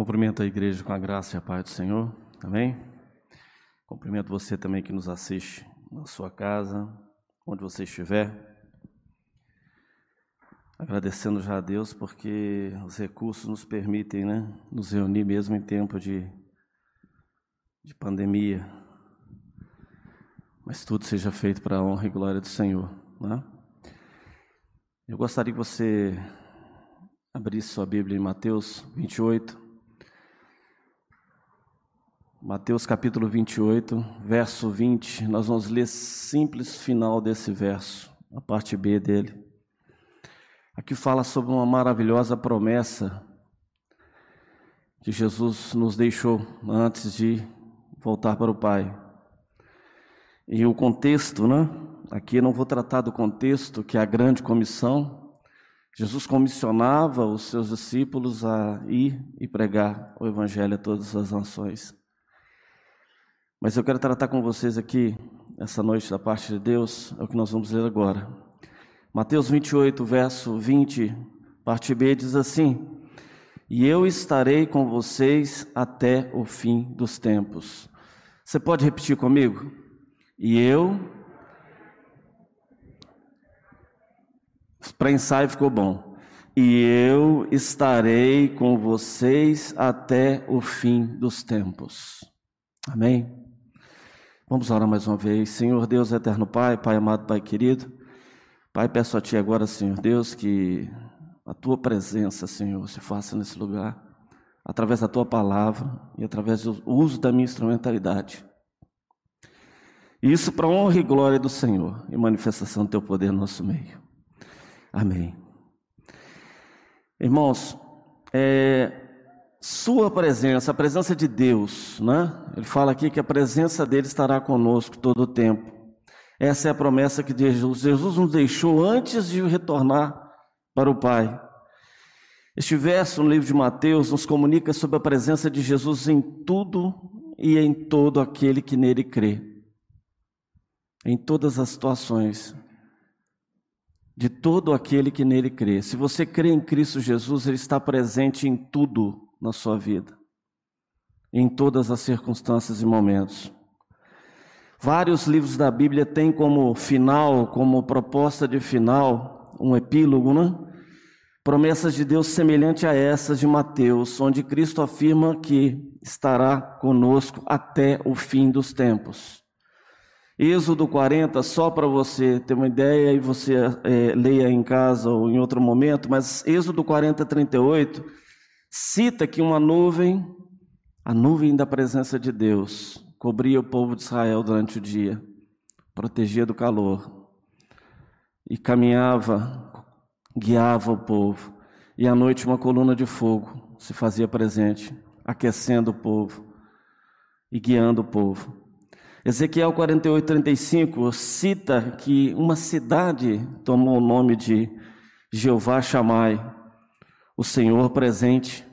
Cumprimento a igreja com a graça e a paz do Senhor. Amém? Cumprimento você também que nos assiste na sua casa, onde você estiver. Agradecendo já a Deus porque os recursos nos permitem, né, nos reunir mesmo em tempo de, de pandemia. Mas tudo seja feito para a honra e glória do Senhor, né? Eu gostaria que você abrisse sua Bíblia em Mateus 28. Mateus capítulo 28, verso 20, nós vamos ler simples final desse verso, a parte B dele. Aqui fala sobre uma maravilhosa promessa que Jesus nos deixou antes de voltar para o Pai. E o contexto, né? Aqui eu não vou tratar do contexto, que é a grande comissão. Jesus comissionava os seus discípulos a ir e pregar o Evangelho a todas as nações. Mas eu quero tratar com vocês aqui, essa noite, da parte de Deus, é o que nós vamos ler agora. Mateus 28, verso 20, parte B, diz assim: E eu estarei com vocês até o fim dos tempos. Você pode repetir comigo? E eu. Para ensaio ficou bom. E eu estarei com vocês até o fim dos tempos. Amém? Vamos orar mais uma vez. Senhor Deus, eterno Pai, Pai amado, Pai querido. Pai, peço a Ti agora, Senhor Deus, que a Tua presença, Senhor, se faça nesse lugar, através da Tua palavra e através do uso da minha instrumentalidade. Isso para honra e glória do Senhor e manifestação do Teu poder no nosso meio. Amém. Irmãos, é, sua presença, a presença de Deus, né? Ele fala aqui que a presença dele estará conosco todo o tempo. Essa é a promessa que Jesus, Jesus nos deixou antes de retornar para o Pai. Este verso no livro de Mateus nos comunica sobre a presença de Jesus em tudo e em todo aquele que nele crê. Em todas as situações. De todo aquele que nele crê. Se você crê em Cristo Jesus, ele está presente em tudo na sua vida, em todas as circunstâncias e momentos. Vários livros da Bíblia têm como final, como proposta de final, um epílogo, né? Promessas de Deus semelhante a essas de Mateus, onde Cristo afirma que estará conosco até o fim dos tempos. Êxodo 40, só para você ter uma ideia e você é, leia em casa ou em outro momento, mas Êxodo 40, 38 cita que uma nuvem, a nuvem da presença de Deus, cobria o povo de Israel durante o dia, protegia do calor, e caminhava, guiava o povo, e à noite uma coluna de fogo se fazia presente, aquecendo o povo e guiando o povo. Ezequiel 48, 35 cita que uma cidade tomou o nome de Jeová Chamai, o Senhor presente.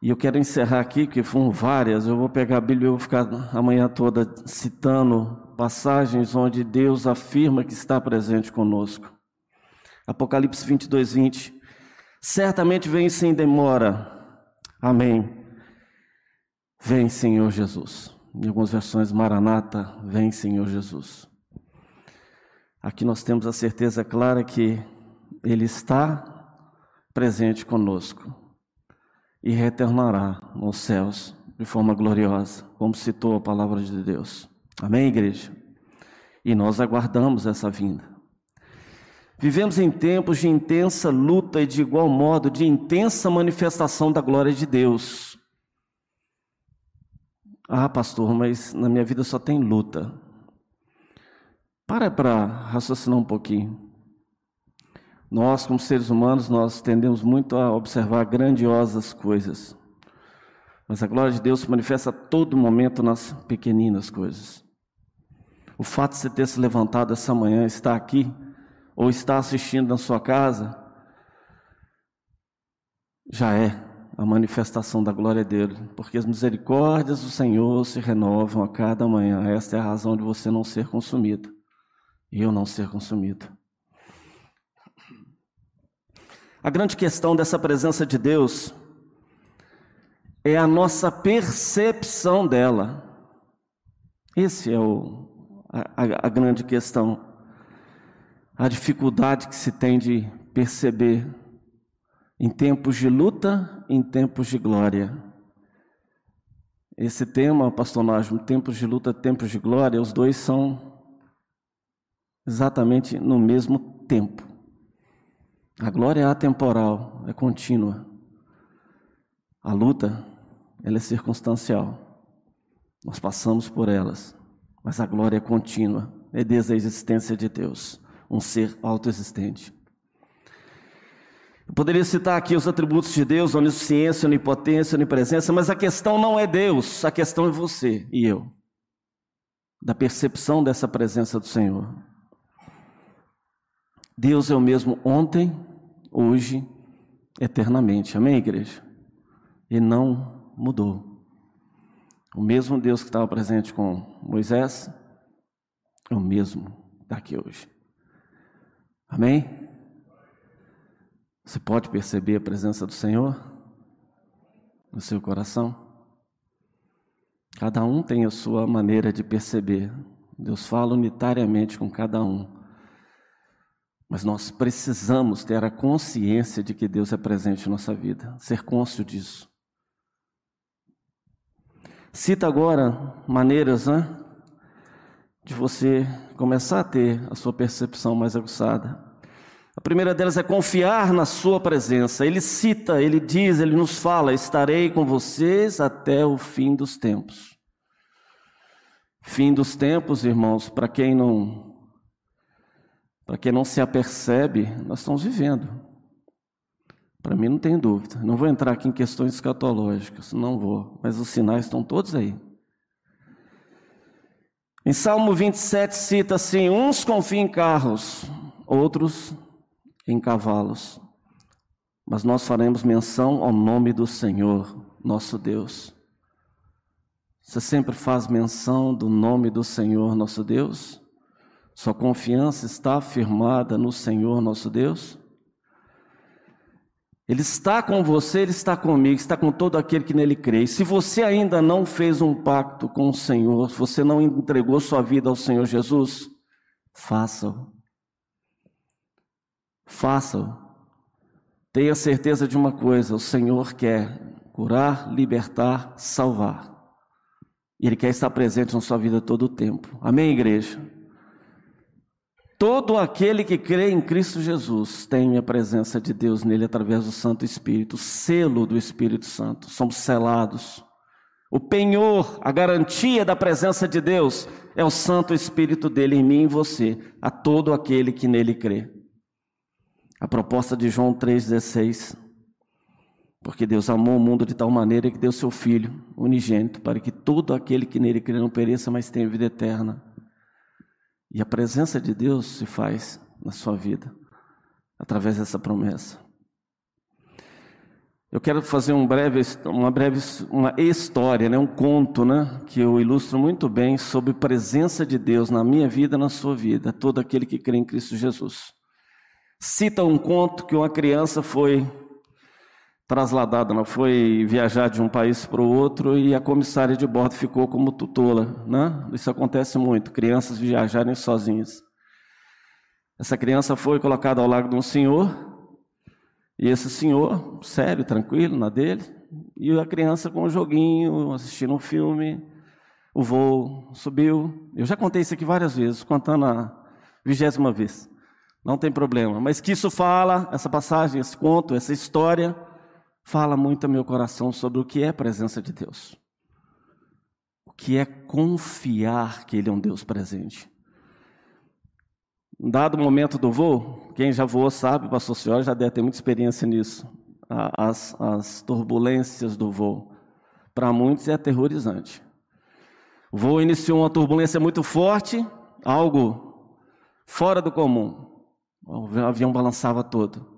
E eu quero encerrar aqui, que foram várias, eu vou pegar a Bíblia e vou ficar amanhã toda citando passagens onde Deus afirma que está presente conosco. Apocalipse 22, 20. Certamente vem sem demora. Amém. Vem, Senhor Jesus. Em algumas versões, Maranata, vem, Senhor Jesus. Aqui nós temos a certeza clara que Ele está presente conosco e retornará nos céus de forma gloriosa, como citou a palavra de Deus. Amém, igreja? E nós aguardamos essa vinda. Vivemos em tempos de intensa luta e, de igual modo, de intensa manifestação da glória de Deus. Ah, pastor, mas na minha vida só tem luta. Para para raciocinar um pouquinho. Nós, como seres humanos, nós tendemos muito a observar grandiosas coisas. Mas a glória de Deus se manifesta a todo momento nas pequeninas coisas. O fato de você ter se levantado essa manhã, estar aqui, ou estar assistindo na sua casa, já é a manifestação da glória dele, porque as misericórdias do Senhor se renovam a cada manhã. Esta é a razão de você não ser consumido e eu não ser consumido. A grande questão dessa presença de Deus é a nossa percepção dela. Esse é o, a, a grande questão. A dificuldade que se tem de perceber em tempos de luta, em tempos de glória. Esse tema, pastor Nájimo, tempos de luta, tempos de glória, os dois são exatamente no mesmo tempo. A glória é atemporal, é contínua. A luta, ela é circunstancial. Nós passamos por elas, mas a glória é contínua, é desde a existência de Deus, um ser autoexistente. Eu poderia citar aqui os atributos de Deus, onisciência, onipotência, onipresença, mas a questão não é Deus, a questão é você e eu, da percepção dessa presença do Senhor. Deus é o mesmo ontem, hoje, eternamente. Amém, igreja? E não mudou. O mesmo Deus que estava presente com Moisés é o mesmo daqui hoje. Amém? Você pode perceber a presença do Senhor no seu coração? Cada um tem a sua maneira de perceber. Deus fala unitariamente com cada um. Mas nós precisamos ter a consciência de que Deus é presente em nossa vida, ser cônscio disso. Cita agora maneiras né, de você começar a ter a sua percepção mais aguçada. A primeira delas é confiar na Sua presença. Ele cita, ele diz, ele nos fala: Estarei com vocês até o fim dos tempos. Fim dos tempos, irmãos, para quem não para quem não se apercebe, nós estamos vivendo. Para mim não tem dúvida. Não vou entrar aqui em questões escatológicas, não vou, mas os sinais estão todos aí. Em Salmo 27 cita assim: uns confiam em carros, outros em cavalos, mas nós faremos menção ao nome do Senhor, nosso Deus. Você sempre faz menção do nome do Senhor, nosso Deus? Sua confiança está firmada no Senhor, nosso Deus? Ele está com você, ele está comigo, está com todo aquele que nele crê. E se você ainda não fez um pacto com o Senhor, se você não entregou sua vida ao Senhor Jesus, faça-o. Faça-o. Tenha certeza de uma coisa: o Senhor quer curar, libertar, salvar. E Ele quer estar presente na sua vida todo o tempo. Amém, igreja? Todo aquele que crê em Cristo Jesus tem a presença de Deus nele através do Santo Espírito, selo do Espírito Santo. Somos selados. O penhor, a garantia da presença de Deus é o Santo Espírito dele em mim e em você, a todo aquele que nele crê. A proposta de João 3,16. Porque Deus amou o mundo de tal maneira que deu seu Filho unigênito, para que todo aquele que nele crê não pereça, mas tenha vida eterna. E a presença de Deus se faz na sua vida, através dessa promessa. Eu quero fazer um breve, uma breve uma história, né, um conto, né, que eu ilustro muito bem sobre a presença de Deus na minha vida, na sua vida, todo aquele que crê em Cristo Jesus cita um conto que uma criança foi trasladada, não foi viajar de um país para o outro e a comissária de bordo ficou como tutora, né? Isso acontece muito, crianças viajarem sozinhas. Essa criança foi colocada ao lado de um senhor e esse senhor, sério, tranquilo, na dele, e a criança com um joguinho, assistindo um filme, o voo subiu. Eu já contei isso aqui várias vezes, contando a vigésima vez não tem problema. Mas que isso fala, essa passagem, esse conto, essa história, fala muito ao meu coração sobre o que é presença de Deus. O que é confiar que Ele é um Deus presente. Um dado momento do voo, quem já voou sabe, pastor senhor já deve ter muita experiência nisso. As, as turbulências do voo. Para muitos é aterrorizante. O voo iniciou uma turbulência muito forte, algo fora do comum. O avião balançava todo.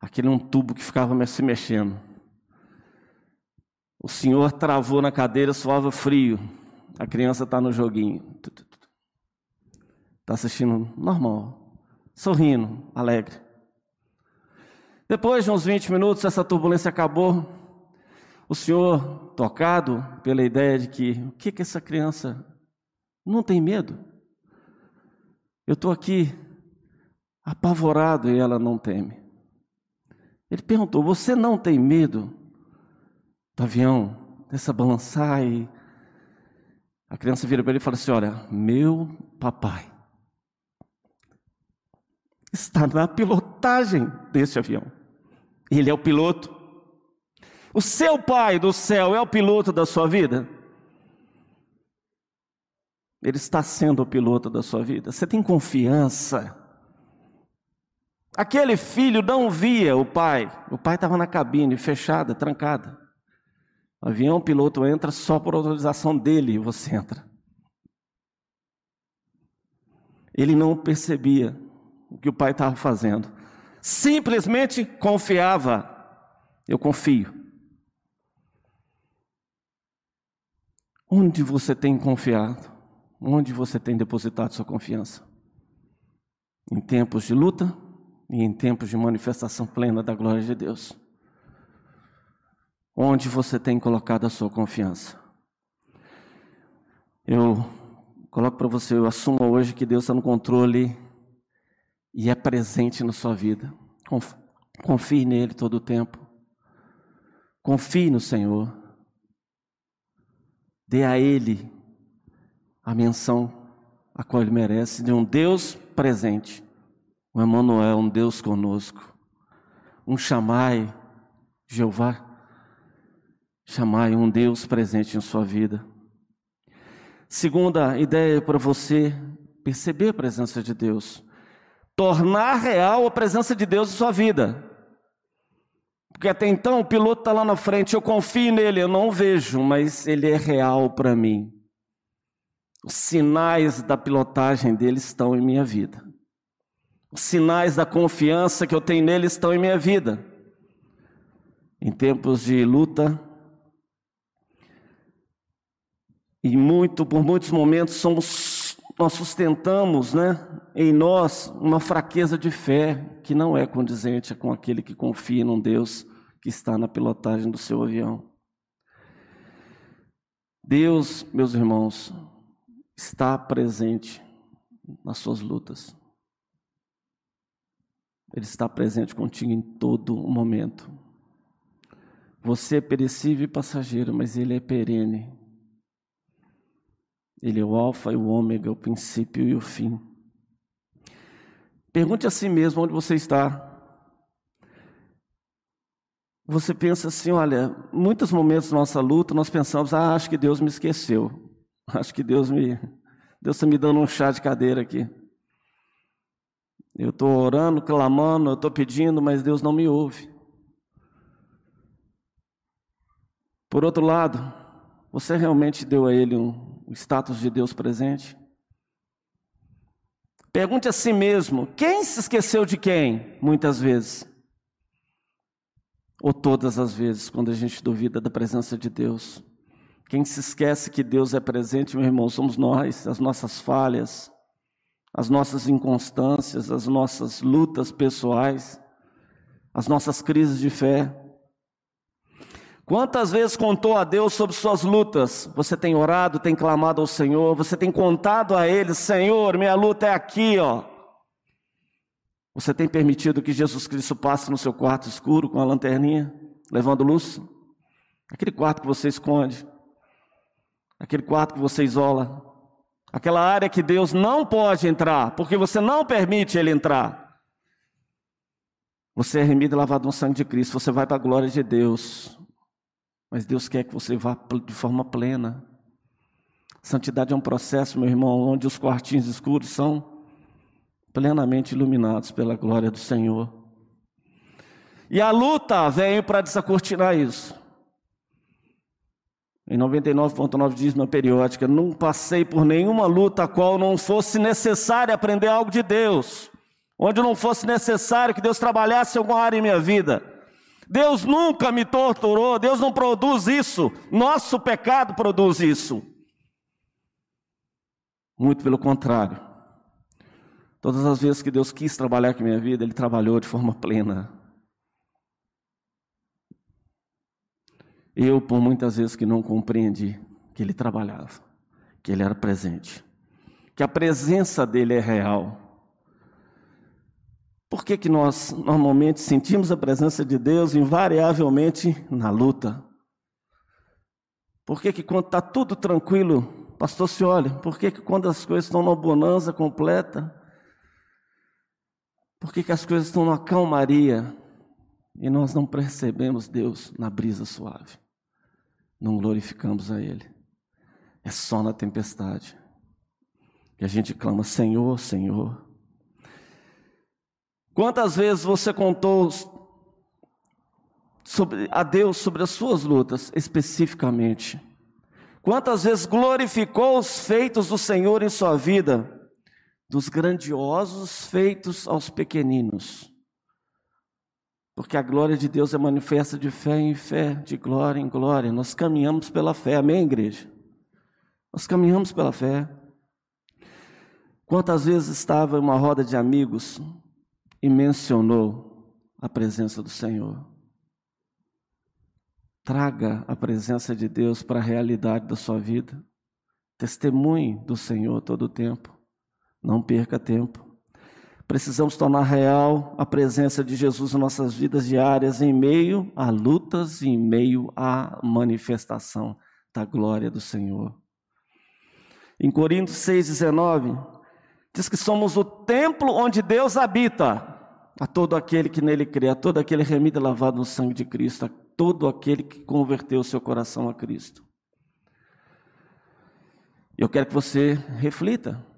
Aquele é um tubo que ficava se mexendo. O senhor travou na cadeira, suava frio. A criança está no joguinho. Está assistindo normal, sorrindo, alegre. Depois de uns 20 minutos, essa turbulência acabou. O senhor, tocado pela ideia de que o que, que essa criança não tem medo? Eu estou aqui apavorado e ela não teme. Ele perguntou: Você não tem medo do avião, dessa balançar? E a criança vira para ele e fala assim: Olha, meu papai está na pilotagem desse avião. Ele é o piloto. O seu pai do céu é o piloto da sua vida? Ele está sendo o piloto da sua vida. Você tem confiança? Aquele filho não via o pai. O pai estava na cabine, fechada, trancada. O avião, o piloto entra só por autorização dele e você entra. Ele não percebia o que o pai estava fazendo. Simplesmente confiava. Eu confio. Onde você tem confiado? Onde você tem depositado sua confiança? Em tempos de luta e em tempos de manifestação plena da glória de Deus. Onde você tem colocado a sua confiança? Eu coloco para você, eu assumo hoje que Deus está no controle e é presente na sua vida. Confie nele todo o tempo. Confie no Senhor. Dê a Ele a menção a qual Ele merece de um Deus presente, um Emmanuel, um Deus conosco, um chamai, Jeová, chamai um Deus presente em sua vida. Segunda ideia para você perceber a presença de Deus, tornar real a presença de Deus em sua vida. Porque até então o piloto está lá na frente, eu confio nele, eu não vejo, mas ele é real para mim. Os sinais da pilotagem dele estão em minha vida. Sinais da confiança que eu tenho nele estão em minha vida. Em tempos de luta, e muito, por muitos momentos somos, nós sustentamos, né, em nós uma fraqueza de fé que não é condizente com aquele que confia num Deus que está na pilotagem do seu avião. Deus, meus irmãos, está presente nas suas lutas. Ele está presente contigo em todo momento. Você é perecível e passageiro, mas Ele é perene. Ele é o Alfa e o Ômega, o princípio e o fim. Pergunte a si mesmo onde você está. Você pensa assim, olha, muitos momentos da nossa luta nós pensamos, ah, acho que Deus me esqueceu. Acho que Deus me Deus está me dando um chá de cadeira aqui. Eu estou orando, clamando, eu estou pedindo, mas Deus não me ouve. Por outro lado, você realmente deu a Ele um, status de Deus presente? Pergunte a si mesmo: quem se esqueceu de quem, muitas vezes? Ou todas as vezes, quando a gente duvida da presença de Deus? Quem se esquece que Deus é presente, meu irmão, somos nós, as nossas falhas, as nossas inconstâncias, as nossas lutas pessoais, as nossas crises de fé. Quantas vezes contou a Deus sobre suas lutas? Você tem orado, tem clamado ao Senhor, você tem contado a Ele: Senhor, minha luta é aqui, ó. Você tem permitido que Jesus Cristo passe no seu quarto escuro com a lanterninha, levando luz? Aquele quarto que você esconde, aquele quarto que você isola, aquela área que Deus não pode entrar, porque você não permite Ele entrar. Você é remido e lavado no sangue de Cristo, você vai para a glória de Deus. Mas Deus quer que você vá de forma plena. Santidade é um processo, meu irmão, onde os quartinhos escuros são plenamente iluminados pela glória do Senhor. E a luta veio para desacortinar isso. Em 99.9 diz periódica: Não passei por nenhuma luta a qual não fosse necessário aprender algo de Deus, onde não fosse necessário que Deus trabalhasse em alguma área em minha vida. Deus nunca me torturou, Deus não produz isso, nosso pecado produz isso. Muito pelo contrário. Todas as vezes que Deus quis trabalhar com a minha vida, Ele trabalhou de forma plena. Eu, por muitas vezes que não compreendi que ele trabalhava, que ele era presente, que a presença dele é real. Por que, que nós normalmente sentimos a presença de Deus invariavelmente na luta? Por que, que quando está tudo tranquilo, pastor se olha, por que, que quando as coisas estão numa bonança completa, por que, que as coisas estão numa calmaria e nós não percebemos Deus na brisa suave? Não glorificamos a Ele. É só na tempestade que a gente clama: Senhor, Senhor. Quantas vezes você contou sobre, a Deus sobre as suas lutas, especificamente? Quantas vezes glorificou os feitos do Senhor em sua vida? dos grandiosos feitos aos pequeninos. Porque a glória de Deus é manifesta de fé em fé, de glória em glória. Nós caminhamos pela fé, amém, igreja? Nós caminhamos pela fé. Quantas vezes estava em uma roda de amigos e mencionou a presença do Senhor? Traga a presença de Deus para a realidade da sua vida. Testemunhe do Senhor todo o tempo. Não perca tempo. Precisamos tornar real a presença de Jesus em nossas vidas diárias, em meio a lutas em meio à manifestação da glória do Senhor. Em Coríntios 6,19, diz que somos o templo onde Deus habita. A todo aquele que nele crê, a todo aquele remido e lavado no sangue de Cristo, a todo aquele que converteu seu coração a Cristo. Eu quero que você reflita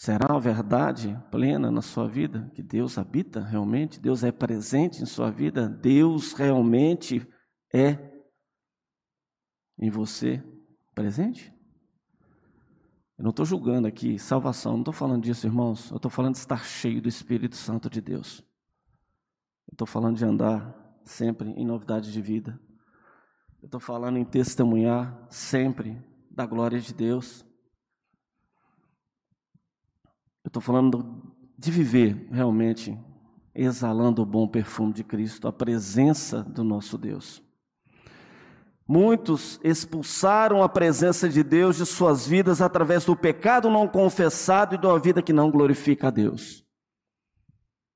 Será a verdade plena na sua vida que Deus habita realmente? Deus é presente em sua vida? Deus realmente é em você presente? Eu não estou julgando aqui salvação, não estou falando disso, irmãos. Eu estou falando de estar cheio do Espírito Santo de Deus. Eu estou falando de andar sempre em novidade de vida. Eu estou falando em testemunhar sempre da glória de Deus. Eu estou falando de viver realmente exalando o bom perfume de Cristo, a presença do nosso Deus. Muitos expulsaram a presença de Deus de suas vidas através do pecado não confessado e de uma vida que não glorifica a Deus.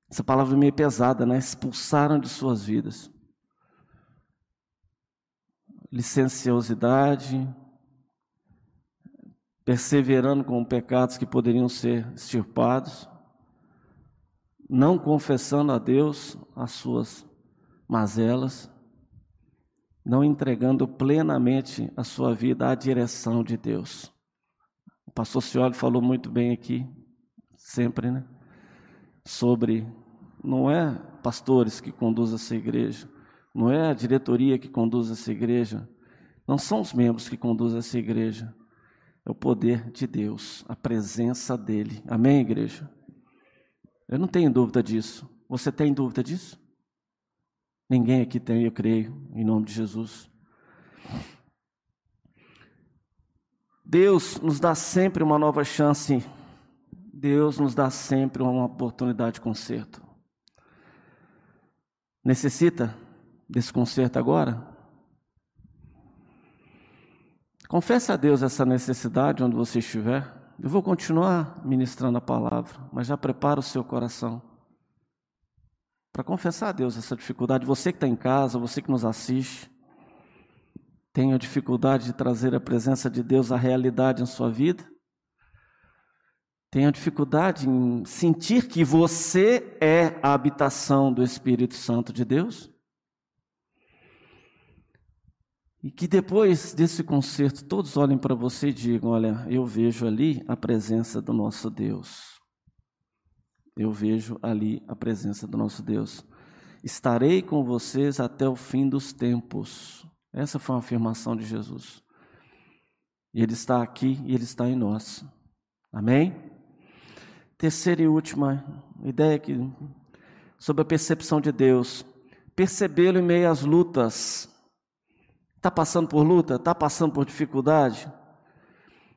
Essa palavra é meio pesada, né? Expulsaram de suas vidas. Licenciosidade, perseverando com pecados que poderiam ser extirpados, não confessando a Deus as suas mazelas, não entregando plenamente a sua vida à direção de Deus. O pastor Cioli falou muito bem aqui, sempre, né? Sobre, não é pastores que conduzem essa igreja, não é a diretoria que conduz essa igreja, não são os membros que conduzem essa igreja, é o poder de Deus, a presença dEle. Amém, igreja? Eu não tenho dúvida disso. Você tem dúvida disso? Ninguém aqui tem, eu creio, em nome de Jesus. Deus nos dá sempre uma nova chance. Deus nos dá sempre uma oportunidade de conserto. Necessita desse conserto agora? Confesse a Deus essa necessidade onde você estiver. Eu vou continuar ministrando a palavra, mas já prepara o seu coração para confessar a Deus essa dificuldade. Você que está em casa, você que nos assiste, tem a dificuldade de trazer a presença de Deus à realidade em sua vida? Tem a dificuldade em sentir que você é a habitação do Espírito Santo de Deus? E que depois desse concerto todos olhem para você e digam: Olha, eu vejo ali a presença do nosso Deus. Eu vejo ali a presença do nosso Deus. Estarei com vocês até o fim dos tempos. Essa foi uma afirmação de Jesus. E Ele está aqui e Ele está em nós. Amém? Terceira e última ideia aqui sobre a percepção de Deus. Percebê-lo em meio às lutas Está passando por luta? Está passando por dificuldade?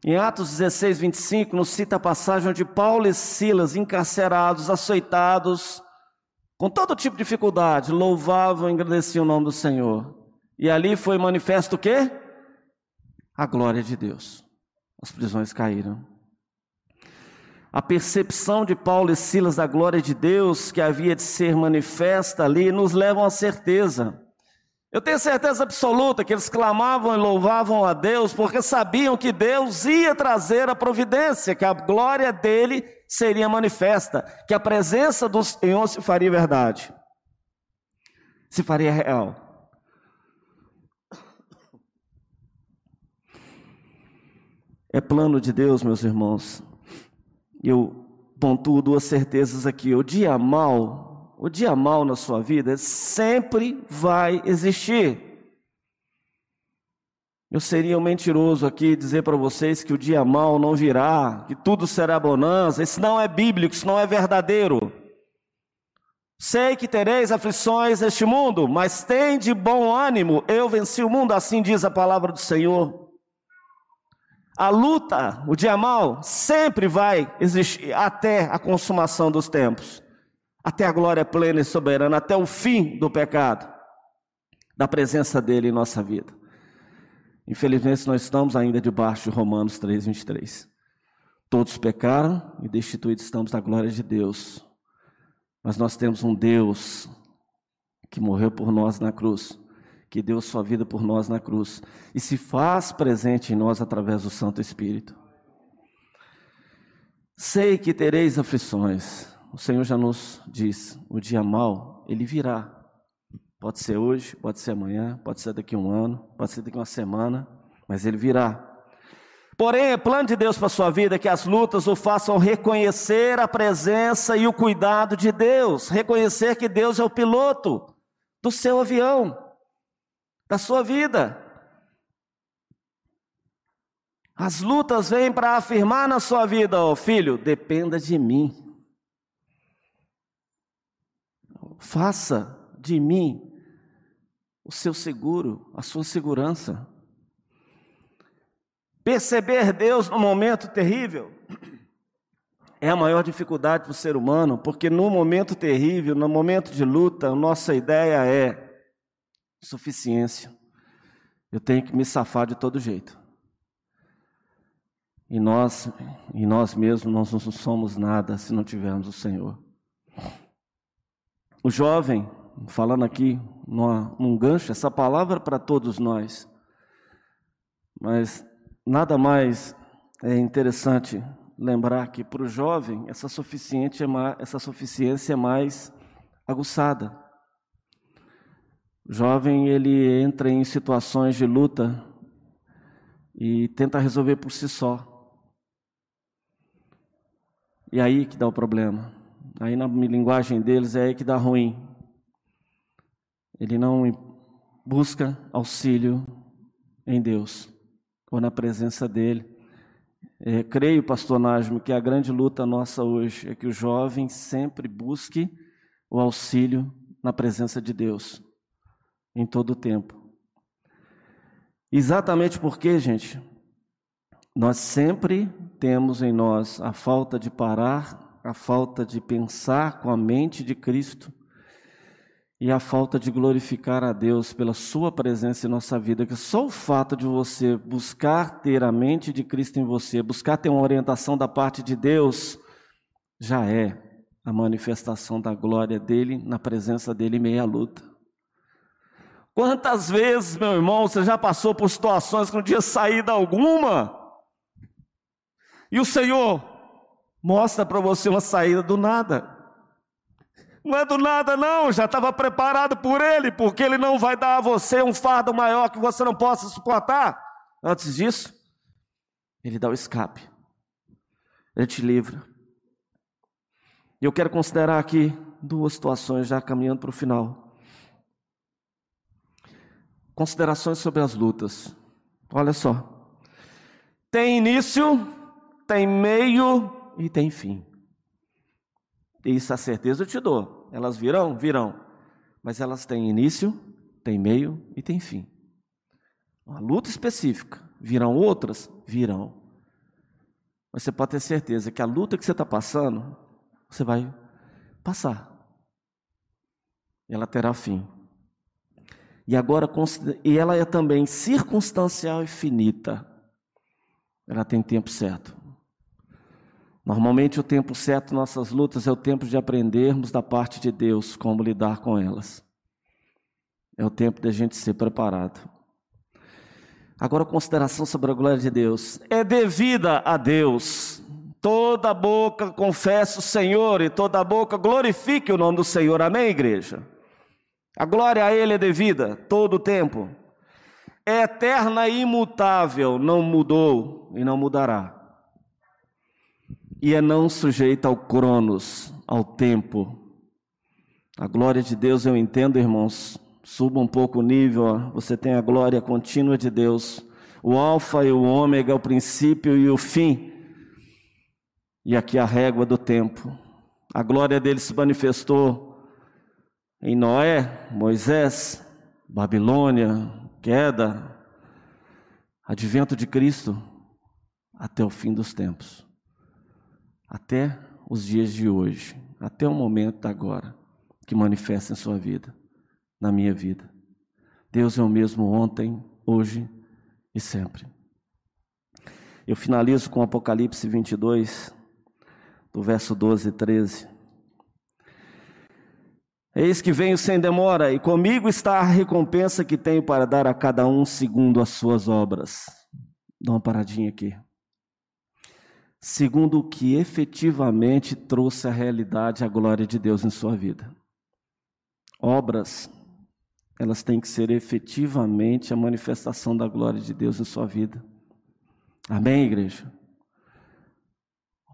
Em Atos 16, 25, nos cita a passagem onde Paulo e Silas, encarcerados, açoitados, com todo tipo de dificuldade, louvavam e agradeciam o nome do Senhor. E ali foi manifesto o quê? A glória de Deus. As prisões caíram. A percepção de Paulo e Silas da glória de Deus que havia de ser manifesta ali nos leva à certeza. Eu tenho certeza absoluta que eles clamavam e louvavam a Deus porque sabiam que Deus ia trazer a providência, que a glória dele seria manifesta, que a presença do Senhor se faria verdade, se faria real. É plano de Deus, meus irmãos. Eu pontuo duas certezas aqui. O dia mal, o dia mal na sua vida sempre vai existir. Eu seria um mentiroso aqui dizer para vocês que o dia mal não virá, que tudo será bonança. Isso não é bíblico, isso não é verdadeiro. Sei que tereis aflições neste mundo, mas tem de bom ânimo, eu venci o mundo, assim diz a palavra do Senhor. A luta, o dia mal, sempre vai existir até a consumação dos tempos, até a glória plena e soberana, até o fim do pecado, da presença dele em nossa vida. Infelizmente, nós estamos ainda debaixo de Romanos 3, 23. Todos pecaram e destituídos estamos da glória de Deus. Mas nós temos um Deus que morreu por nós na cruz que deu sua vida por nós na cruz e se faz presente em nós através do Santo Espírito. Sei que tereis aflições. O Senhor já nos diz: o dia mau, ele virá. Pode ser hoje, pode ser amanhã, pode ser daqui a um ano, pode ser daqui a uma semana, mas ele virá. Porém, é plano de Deus para a sua vida que as lutas o façam reconhecer a presença e o cuidado de Deus, reconhecer que Deus é o piloto do seu avião da sua vida. As lutas vêm para afirmar na sua vida, ó oh, filho, dependa de mim. Faça de mim o seu seguro, a sua segurança. Perceber Deus no momento terrível é a maior dificuldade para o ser humano, porque no momento terrível, no momento de luta, nossa ideia é suficiência. Eu tenho que me safar de todo jeito. E nós, e nós mesmos, nós não somos nada se não tivermos o Senhor. O jovem, falando aqui numa, num gancho, essa palavra é para todos nós. Mas nada mais é interessante lembrar que para o jovem essa suficiência, é essa suficiência é mais aguçada. O jovem ele entra em situações de luta e tenta resolver por si só. E aí que dá o problema. Aí na linguagem deles é aí que dá ruim. Ele não busca auxílio em Deus ou na presença dele. É, creio, pastor Najmo, que a grande luta nossa hoje é que o jovem sempre busque o auxílio na presença de Deus em todo o tempo. Exatamente porque, gente, nós sempre temos em nós a falta de parar, a falta de pensar com a mente de Cristo e a falta de glorificar a Deus pela Sua presença em nossa vida. Que só o fato de você buscar ter a mente de Cristo em você, buscar ter uma orientação da parte de Deus, já é a manifestação da glória dele na presença dele em meia luta. Quantas vezes, meu irmão, você já passou por situações que não tinha saída alguma? E o Senhor mostra para você uma saída do nada. Não é do nada, não, já estava preparado por Ele, porque Ele não vai dar a você um fardo maior que você não possa suportar. Antes disso, Ele dá o escape, Ele te livra. E eu quero considerar aqui duas situações, já caminhando para o final. Considerações sobre as lutas. Olha só. Tem início, tem meio e tem fim. Isso a certeza eu te dou. Elas virão? Virão. Mas elas têm início, têm meio e têm fim. Uma luta específica. Virão outras? Virão. Mas você pode ter certeza que a luta que você está passando, você vai passar. Ela terá fim. E agora e ela é também circunstancial e finita. Ela tem tempo certo. Normalmente o tempo certo nossas lutas é o tempo de aprendermos da parte de Deus como lidar com elas. É o tempo de a gente ser preparado. Agora, consideração sobre a glória de Deus. É devida a Deus. Toda boca confessa o Senhor e toda boca glorifique o nome do Senhor. Amém, igreja? A glória a Ele é devida todo o tempo. É eterna e imutável, não mudou e não mudará. E é não sujeita ao cronos, ao tempo. A glória de Deus, eu entendo, irmãos, suba um pouco o nível, você tem a glória contínua de Deus, o Alfa e o Ômega, o princípio e o fim. E aqui a régua do tempo. A glória dele se manifestou em Noé, Moisés, Babilônia, queda, advento de Cristo, até o fim dos tempos, até os dias de hoje, até o momento agora, que manifesta em sua vida, na minha vida. Deus é o mesmo ontem, hoje e sempre. Eu finalizo com Apocalipse 22, do verso 12 e 13. Eis que venho sem demora, e comigo está a recompensa que tenho para dar a cada um segundo as suas obras. Dá uma paradinha aqui. Segundo o que efetivamente trouxe a realidade, a glória de Deus em sua vida. Obras, elas têm que ser efetivamente a manifestação da glória de Deus em sua vida. Amém, igreja?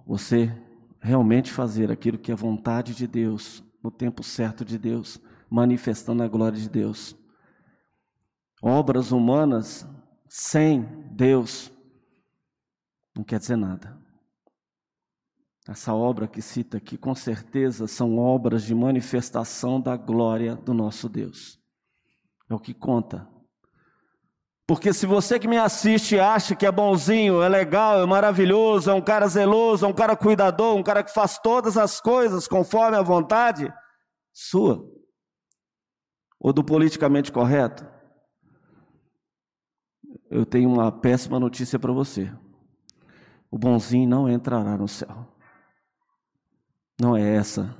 Você realmente fazer aquilo que é vontade de Deus no tempo certo de Deus, manifestando a glória de Deus. Obras humanas sem Deus não quer dizer nada. Essa obra que cita aqui, com certeza, são obras de manifestação da glória do nosso Deus. É o que conta. Porque se você que me assiste acha que é bonzinho, é legal, é maravilhoso, é um cara zeloso, é um cara cuidador, um cara que faz todas as coisas conforme a vontade sua, ou do politicamente correto, eu tenho uma péssima notícia para você. O bonzinho não entrará no céu. Não é essa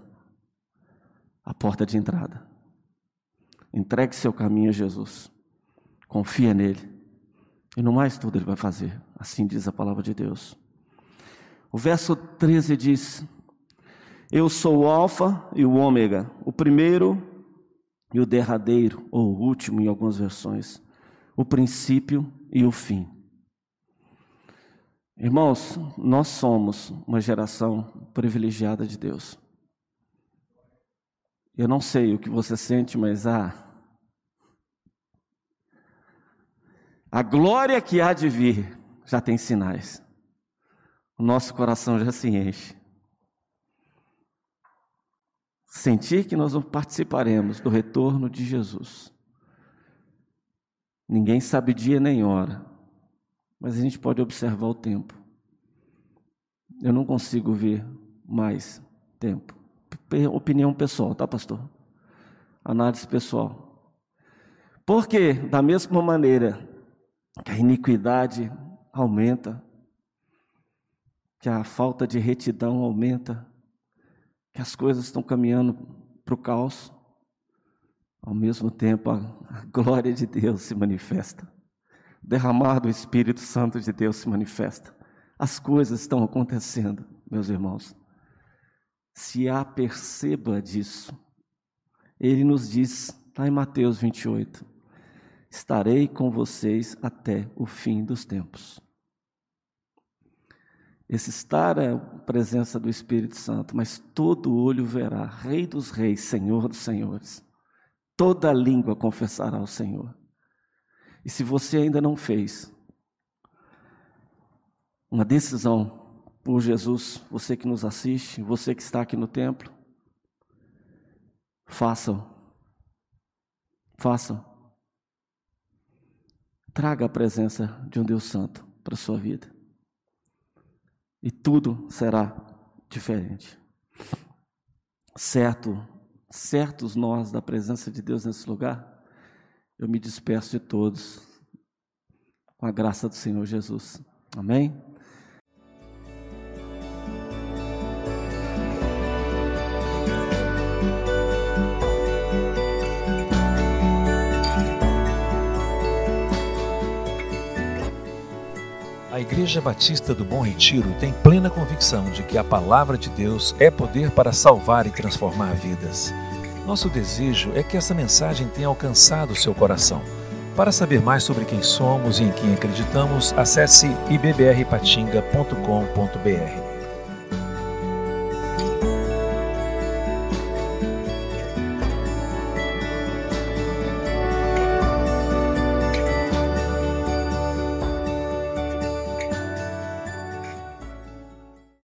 a porta de entrada. Entregue seu caminho a Jesus. Confia nele. E no mais tudo ele vai fazer. Assim diz a palavra de Deus. O verso 13 diz: Eu sou o Alfa e o Ômega, o primeiro e o derradeiro, ou o último em algumas versões, o princípio e o fim. Irmãos, nós somos uma geração privilegiada de Deus. Eu não sei o que você sente, mas ah, A glória que há de vir já tem sinais. O nosso coração já se enche. Sentir que nós participaremos do retorno de Jesus. Ninguém sabe dia nem hora, mas a gente pode observar o tempo. Eu não consigo ver mais tempo. Opinião pessoal, tá, pastor? Análise pessoal. Porque, da mesma maneira que a iniquidade aumenta, que a falta de retidão aumenta, que as coisas estão caminhando para o caos, ao mesmo tempo a, glória de Deus se manifesta, derramar do Espírito Santo de Deus se manifesta. As coisas estão acontecendo, meus irmãos. Se aperceba disso. Ele nos diz, lá em Mateus 28, estarei com vocês até o fim dos tempos. Esse estar é a presença do Espírito Santo, mas todo olho verá, Rei dos Reis, Senhor dos Senhores. Toda língua confessará ao Senhor. E se você ainda não fez uma decisão por Jesus, você que nos assiste, você que está aqui no templo, façam. Façam. Traga a presença de um Deus Santo para a sua vida. E tudo será diferente. Certo, certos nós da presença de Deus nesse lugar, eu me despeço de todos com a graça do Senhor Jesus. Amém? A Igreja Batista do Bom Retiro tem plena convicção de que a palavra de Deus é poder para salvar e transformar vidas. Nosso desejo é que essa mensagem tenha alcançado seu coração. Para saber mais sobre quem somos e em quem acreditamos, acesse ibbrpatinga.com.br.